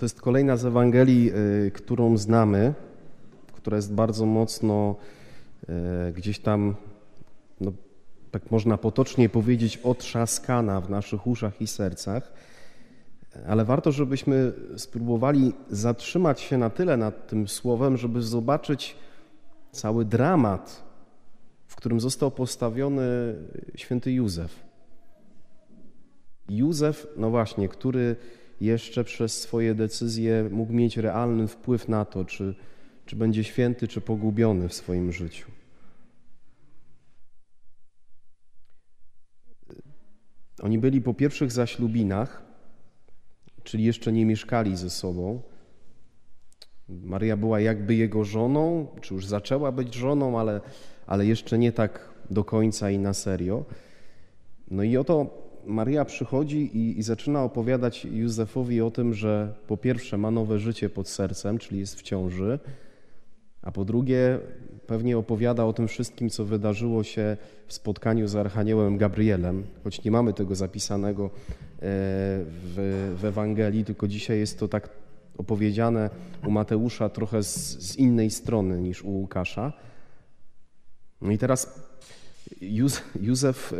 To jest kolejna z Ewangelii, y, którą znamy, która jest bardzo mocno y, gdzieś tam, no, tak można potocznie powiedzieć, otrzaskana w naszych uszach i sercach. Ale warto, żebyśmy spróbowali zatrzymać się na tyle nad tym słowem, żeby zobaczyć cały dramat, w którym został postawiony święty Józef. Józef, no właśnie, który jeszcze przez swoje decyzje mógł mieć realny wpływ na to, czy, czy będzie święty, czy pogubiony w swoim życiu. Oni byli po pierwszych zaślubinach, czyli jeszcze nie mieszkali ze sobą. Maryja była jakby jego żoną, czy już zaczęła być żoną, ale, ale jeszcze nie tak do końca i na serio. No i oto Maria przychodzi i, i, zaczyna opowiadać Józefowi o tym, że po pierwsze ma nowe życie pod sercem, czyli jest w ciąży, a po drugie pewnie opowiada o tym wszystkim, co wydarzyło się w spotkaniu z Archaniołem Gabrielem, choć nie mamy tego zapisanego e, w, w Ewangelii, tylko dzisiaj jest to tak opowiedziane u Mateusza trochę z, z innej strony niż u Łukasza. No i teraz Józef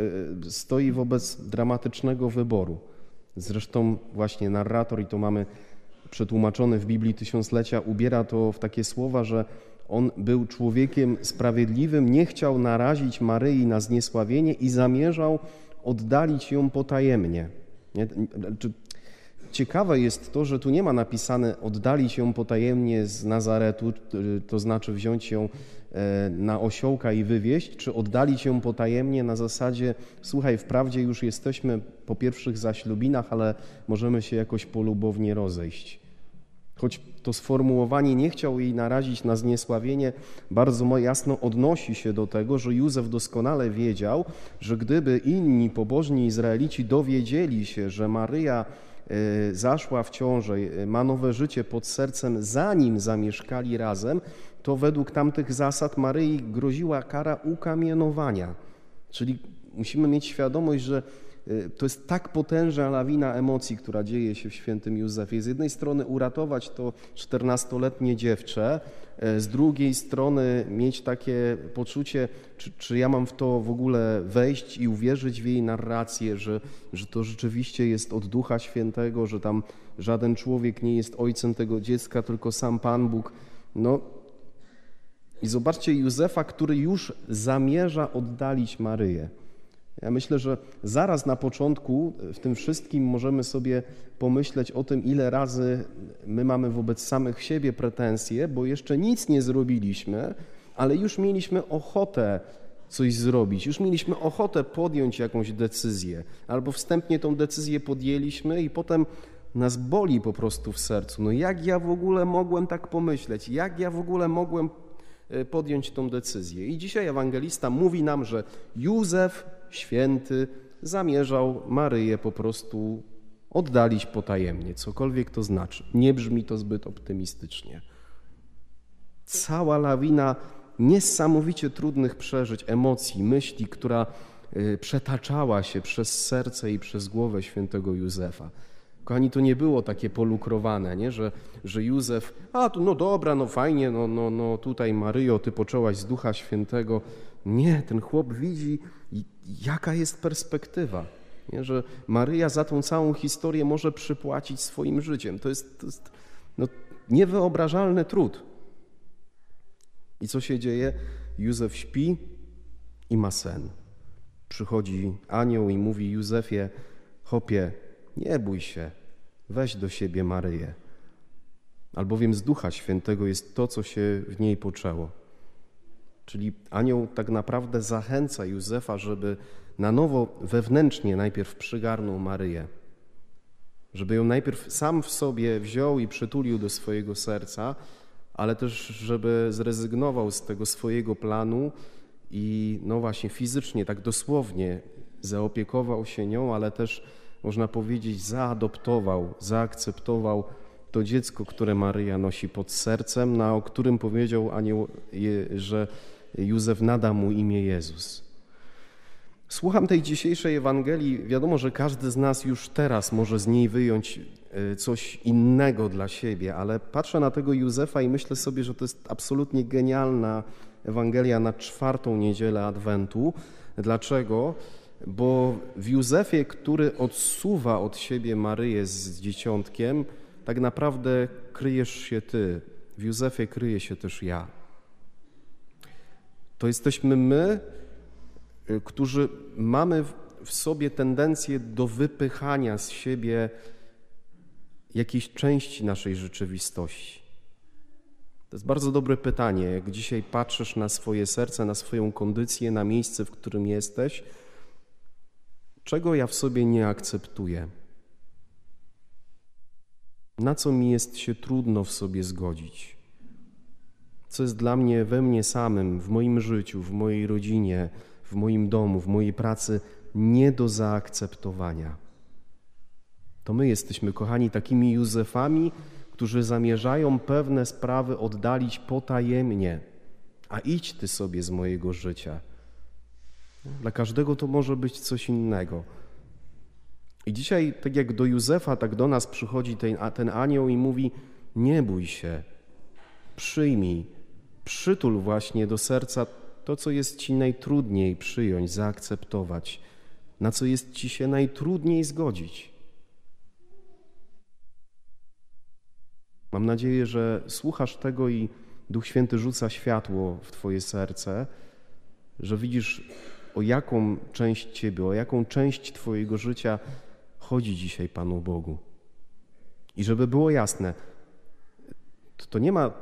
e, stoi wobec dramatycznego wyboru. Zresztą właśnie narrator, i to mamy przetłumaczone w Biblii Tysiąclecia, ubiera to w takie słowa, że on był człowiekiem sprawiedliwym, nie chciał narazić Maryi na zniesławienie i zamierzał oddalić ją potajemnie. Nie? Ciekawe jest to, że tu nie ma napisane oddalić ją potajemnie z Nazaretu, to znaczy wziąć ją e, na osiołka i wywieźć, czy oddalić ją potajemnie na zasadzie słuchaj, wprawdzie już jesteśmy po pierwszych zaślubinach, ale możemy się jakoś polubownie rozejść. Choć to sformułowanie nie chciał jej narazić na zniesławienie, bardzo jasno odnosi się do tego, że Józef doskonale wiedział, że gdyby inni pobożni Izraelici dowiedzieli się, że Maryja Y, zaszła w ciążę, y, ma nowe życie pod sercem, zanim zamieszkali razem, to według tamtych zasad Maryi groziła kara ukamienowania. Czyli musimy mieć świadomość, że y, to jest tak potężna lawina emocji, która dzieje się w świętym Józefie. Z jednej strony uratować to 14-letnie dziewczę, E, z drugiej strony mieć takie poczucie, czy, czy, ja mam w to w ogóle wejść i uwierzyć w jej narrację, że, że to rzeczywiście jest od Ducha Świętego, że tam żaden człowiek nie jest ojcem tego dziecka, tylko sam Pan Bóg. No i zobaczcie Józefa, który już zamierza oddalić Maryję. Ja myślę, że zaraz na początku w tym wszystkim możemy sobie pomyśleć o tym, ile razy my mamy wobec samych siebie pretensje, bo jeszcze nic nie zrobiliśmy, ale już mieliśmy ochotę coś zrobić, już mieliśmy ochotę podjąć jakąś decyzję, albo wstępnie tą decyzję podjęliśmy i potem nas boli po prostu w sercu. No jak ja w ogóle mogłem tak pomyśleć? Jak ja w ogóle mogłem e, podjąć tą decyzję? I dzisiaj ewangelista mówi nam, że Józef święty zamierzał Maryję po prostu oddalić potajemnie, cokolwiek to znaczy. Nie brzmi to zbyt optymistycznie. Cała lawina niesamowicie trudnych przeżyć, emocji, myśli, która y, przetaczała się przez serce i przez głowę świętego Józefa. Kochani, to nie było takie polukrowane, nie? Że, że Józef, a no dobra, no fajnie, no, no, no tutaj Maryjo, ty poczęłaś z Ducha Świętego. Nie, ten chłop widzi, jaka jest perspektywa. Nie? Że Maryja za tą całą historię może przypłacić swoim życiem. To jest, to jest no, niewyobrażalny trud. I co się dzieje? Józef śpi i ma sen. Przychodzi anioł i mówi Józefie, chopie, nie bój się, weź do siebie Maryję. Albowiem z Ducha Świętego jest to, co się w niej poczęło. Czyli anioł tak naprawdę zachęca Józefa, żeby na nowo wewnętrznie najpierw przygarnął Maryję, żeby ją najpierw sam w sobie wziął i przytulił do swojego serca, ale też żeby zrezygnował z tego swojego planu i no właśnie fizycznie, tak dosłownie zaopiekował się nią, ale też można powiedzieć zaadoptował, zaakceptował to dziecko, które Maryja nosi pod sercem, na o którym powiedział anioł, że Józef nada mu imię Jezus. Słucham tej dzisiejszej Ewangelii. Wiadomo, że każdy z nas już teraz może z niej wyjąć e, coś innego dla siebie, ale patrzę na tego Józefa i myślę sobie, że to jest absolutnie genialna Ewangelia na czwartą niedzielę Adwentu. Dlaczego? Bo w Józefie, który odsuwa od siebie Maryję z dzieciątkiem, tak naprawdę kryjesz się ty. W Józefie kryje się też ja. To jesteśmy my, y, którzy mamy w sobie tendencję do wypychania z siebie jakiejś części naszej rzeczywistości. To jest bardzo dobre pytanie. Jak dzisiaj patrzysz na swoje serce, na swoją kondycję, na miejsce, w którym jesteś, czego ja w sobie nie akceptuję? Na co mi jest się trudno w sobie zgodzić? Co jest dla mnie we mnie samym, w moim życiu, w mojej rodzinie, w moim domu, w mojej pracy nie do zaakceptowania? To my jesteśmy, kochani, takimi Józefami, którzy zamierzają pewne sprawy oddalić potajemnie. A idź ty sobie z mojego życia. Dla każdego to może być coś innego. I dzisiaj, tak jak do Józefa, tak do nas przychodzi ten, ten anioł i mówi: Nie bój się, przyjmij, przytul właśnie do serca to, co jest ci najtrudniej przyjąć, zaakceptować, na co jest ci się najtrudniej zgodzić. Mam nadzieję, że słuchasz tego i Duch Święty rzuca światło w Twoje serce, że widzisz, o jaką część Ciebie, o jaką część Twojego życia chodzi dzisiaj Panu Bogu. I żeby było jasne, to nie ma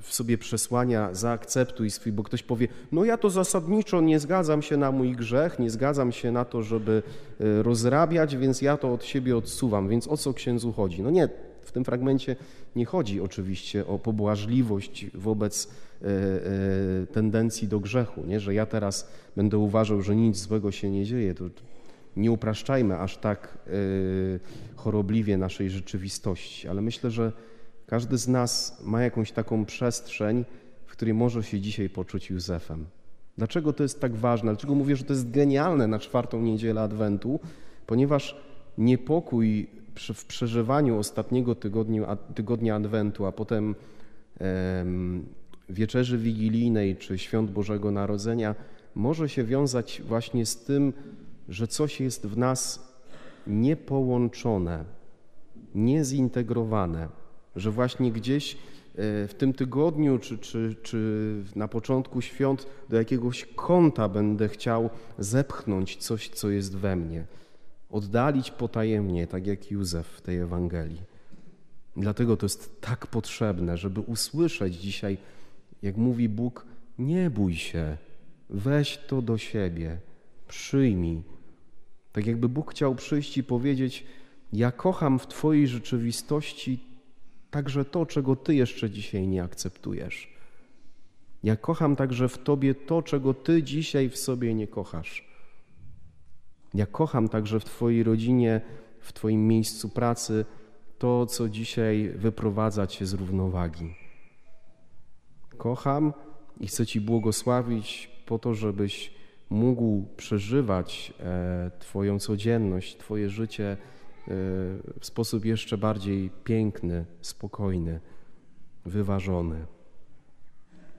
w sobie przesłania zaakceptuj swój, bo ktoś powie, no ja to zasadniczo nie zgadzam się na mój grzech, nie zgadzam się na to, żeby e, rozrabiać, więc ja to od siebie odsuwam, więc o co księdzu chodzi? No nie, w tym fragmencie nie chodzi oczywiście o pobłażliwość wobec e, e, tendencji do grzechu, nie? że ja teraz będę uważał, że nic złego się nie dzieje. To nie upraszczajmy aż tak e, chorobliwie naszej rzeczywistości, ale myślę, że każdy z nas ma jakąś taką przestrzeń, w której może się dzisiaj poczuć Józefem. Dlaczego to jest tak ważne? Dlaczego mówię, że to jest genialne na czwartą niedzielę Adwentu? Ponieważ niepokój w przeżywaniu ostatniego tygodnia, tygodnia Adwentu, a potem wieczerzy wigilijnej czy świąt Bożego Narodzenia może się wiązać właśnie z tym, że coś jest w nas niepołączone, niezintegrowane, że właśnie gdzieś e, w tym tygodniu czy, czy, czy na początku świąt do jakiegoś kąta będę chciał zepchnąć coś, co jest we mnie oddalić potajemnie, tak jak Józef w tej Ewangelii. Dlatego to jest tak potrzebne, żeby usłyszeć dzisiaj, jak mówi Bóg, nie bój się, weź to do siebie, przyjmij. Tak jakby Bóg chciał przyjść i powiedzieć: Ja kocham w Twojej rzeczywistości także to, czego Ty jeszcze dzisiaj nie akceptujesz. Ja kocham także w Tobie to, czego Ty dzisiaj w sobie nie kochasz. Ja kocham także w Twojej rodzinie, w Twoim miejscu pracy to, co dzisiaj wyprowadza Cię z równowagi. Kocham i chcę Ci błogosławić po to, żebyś mógł przeżywać e, Twoją codzienność, Twoje życie e, w sposób jeszcze bardziej piękny, spokojny, wyważony.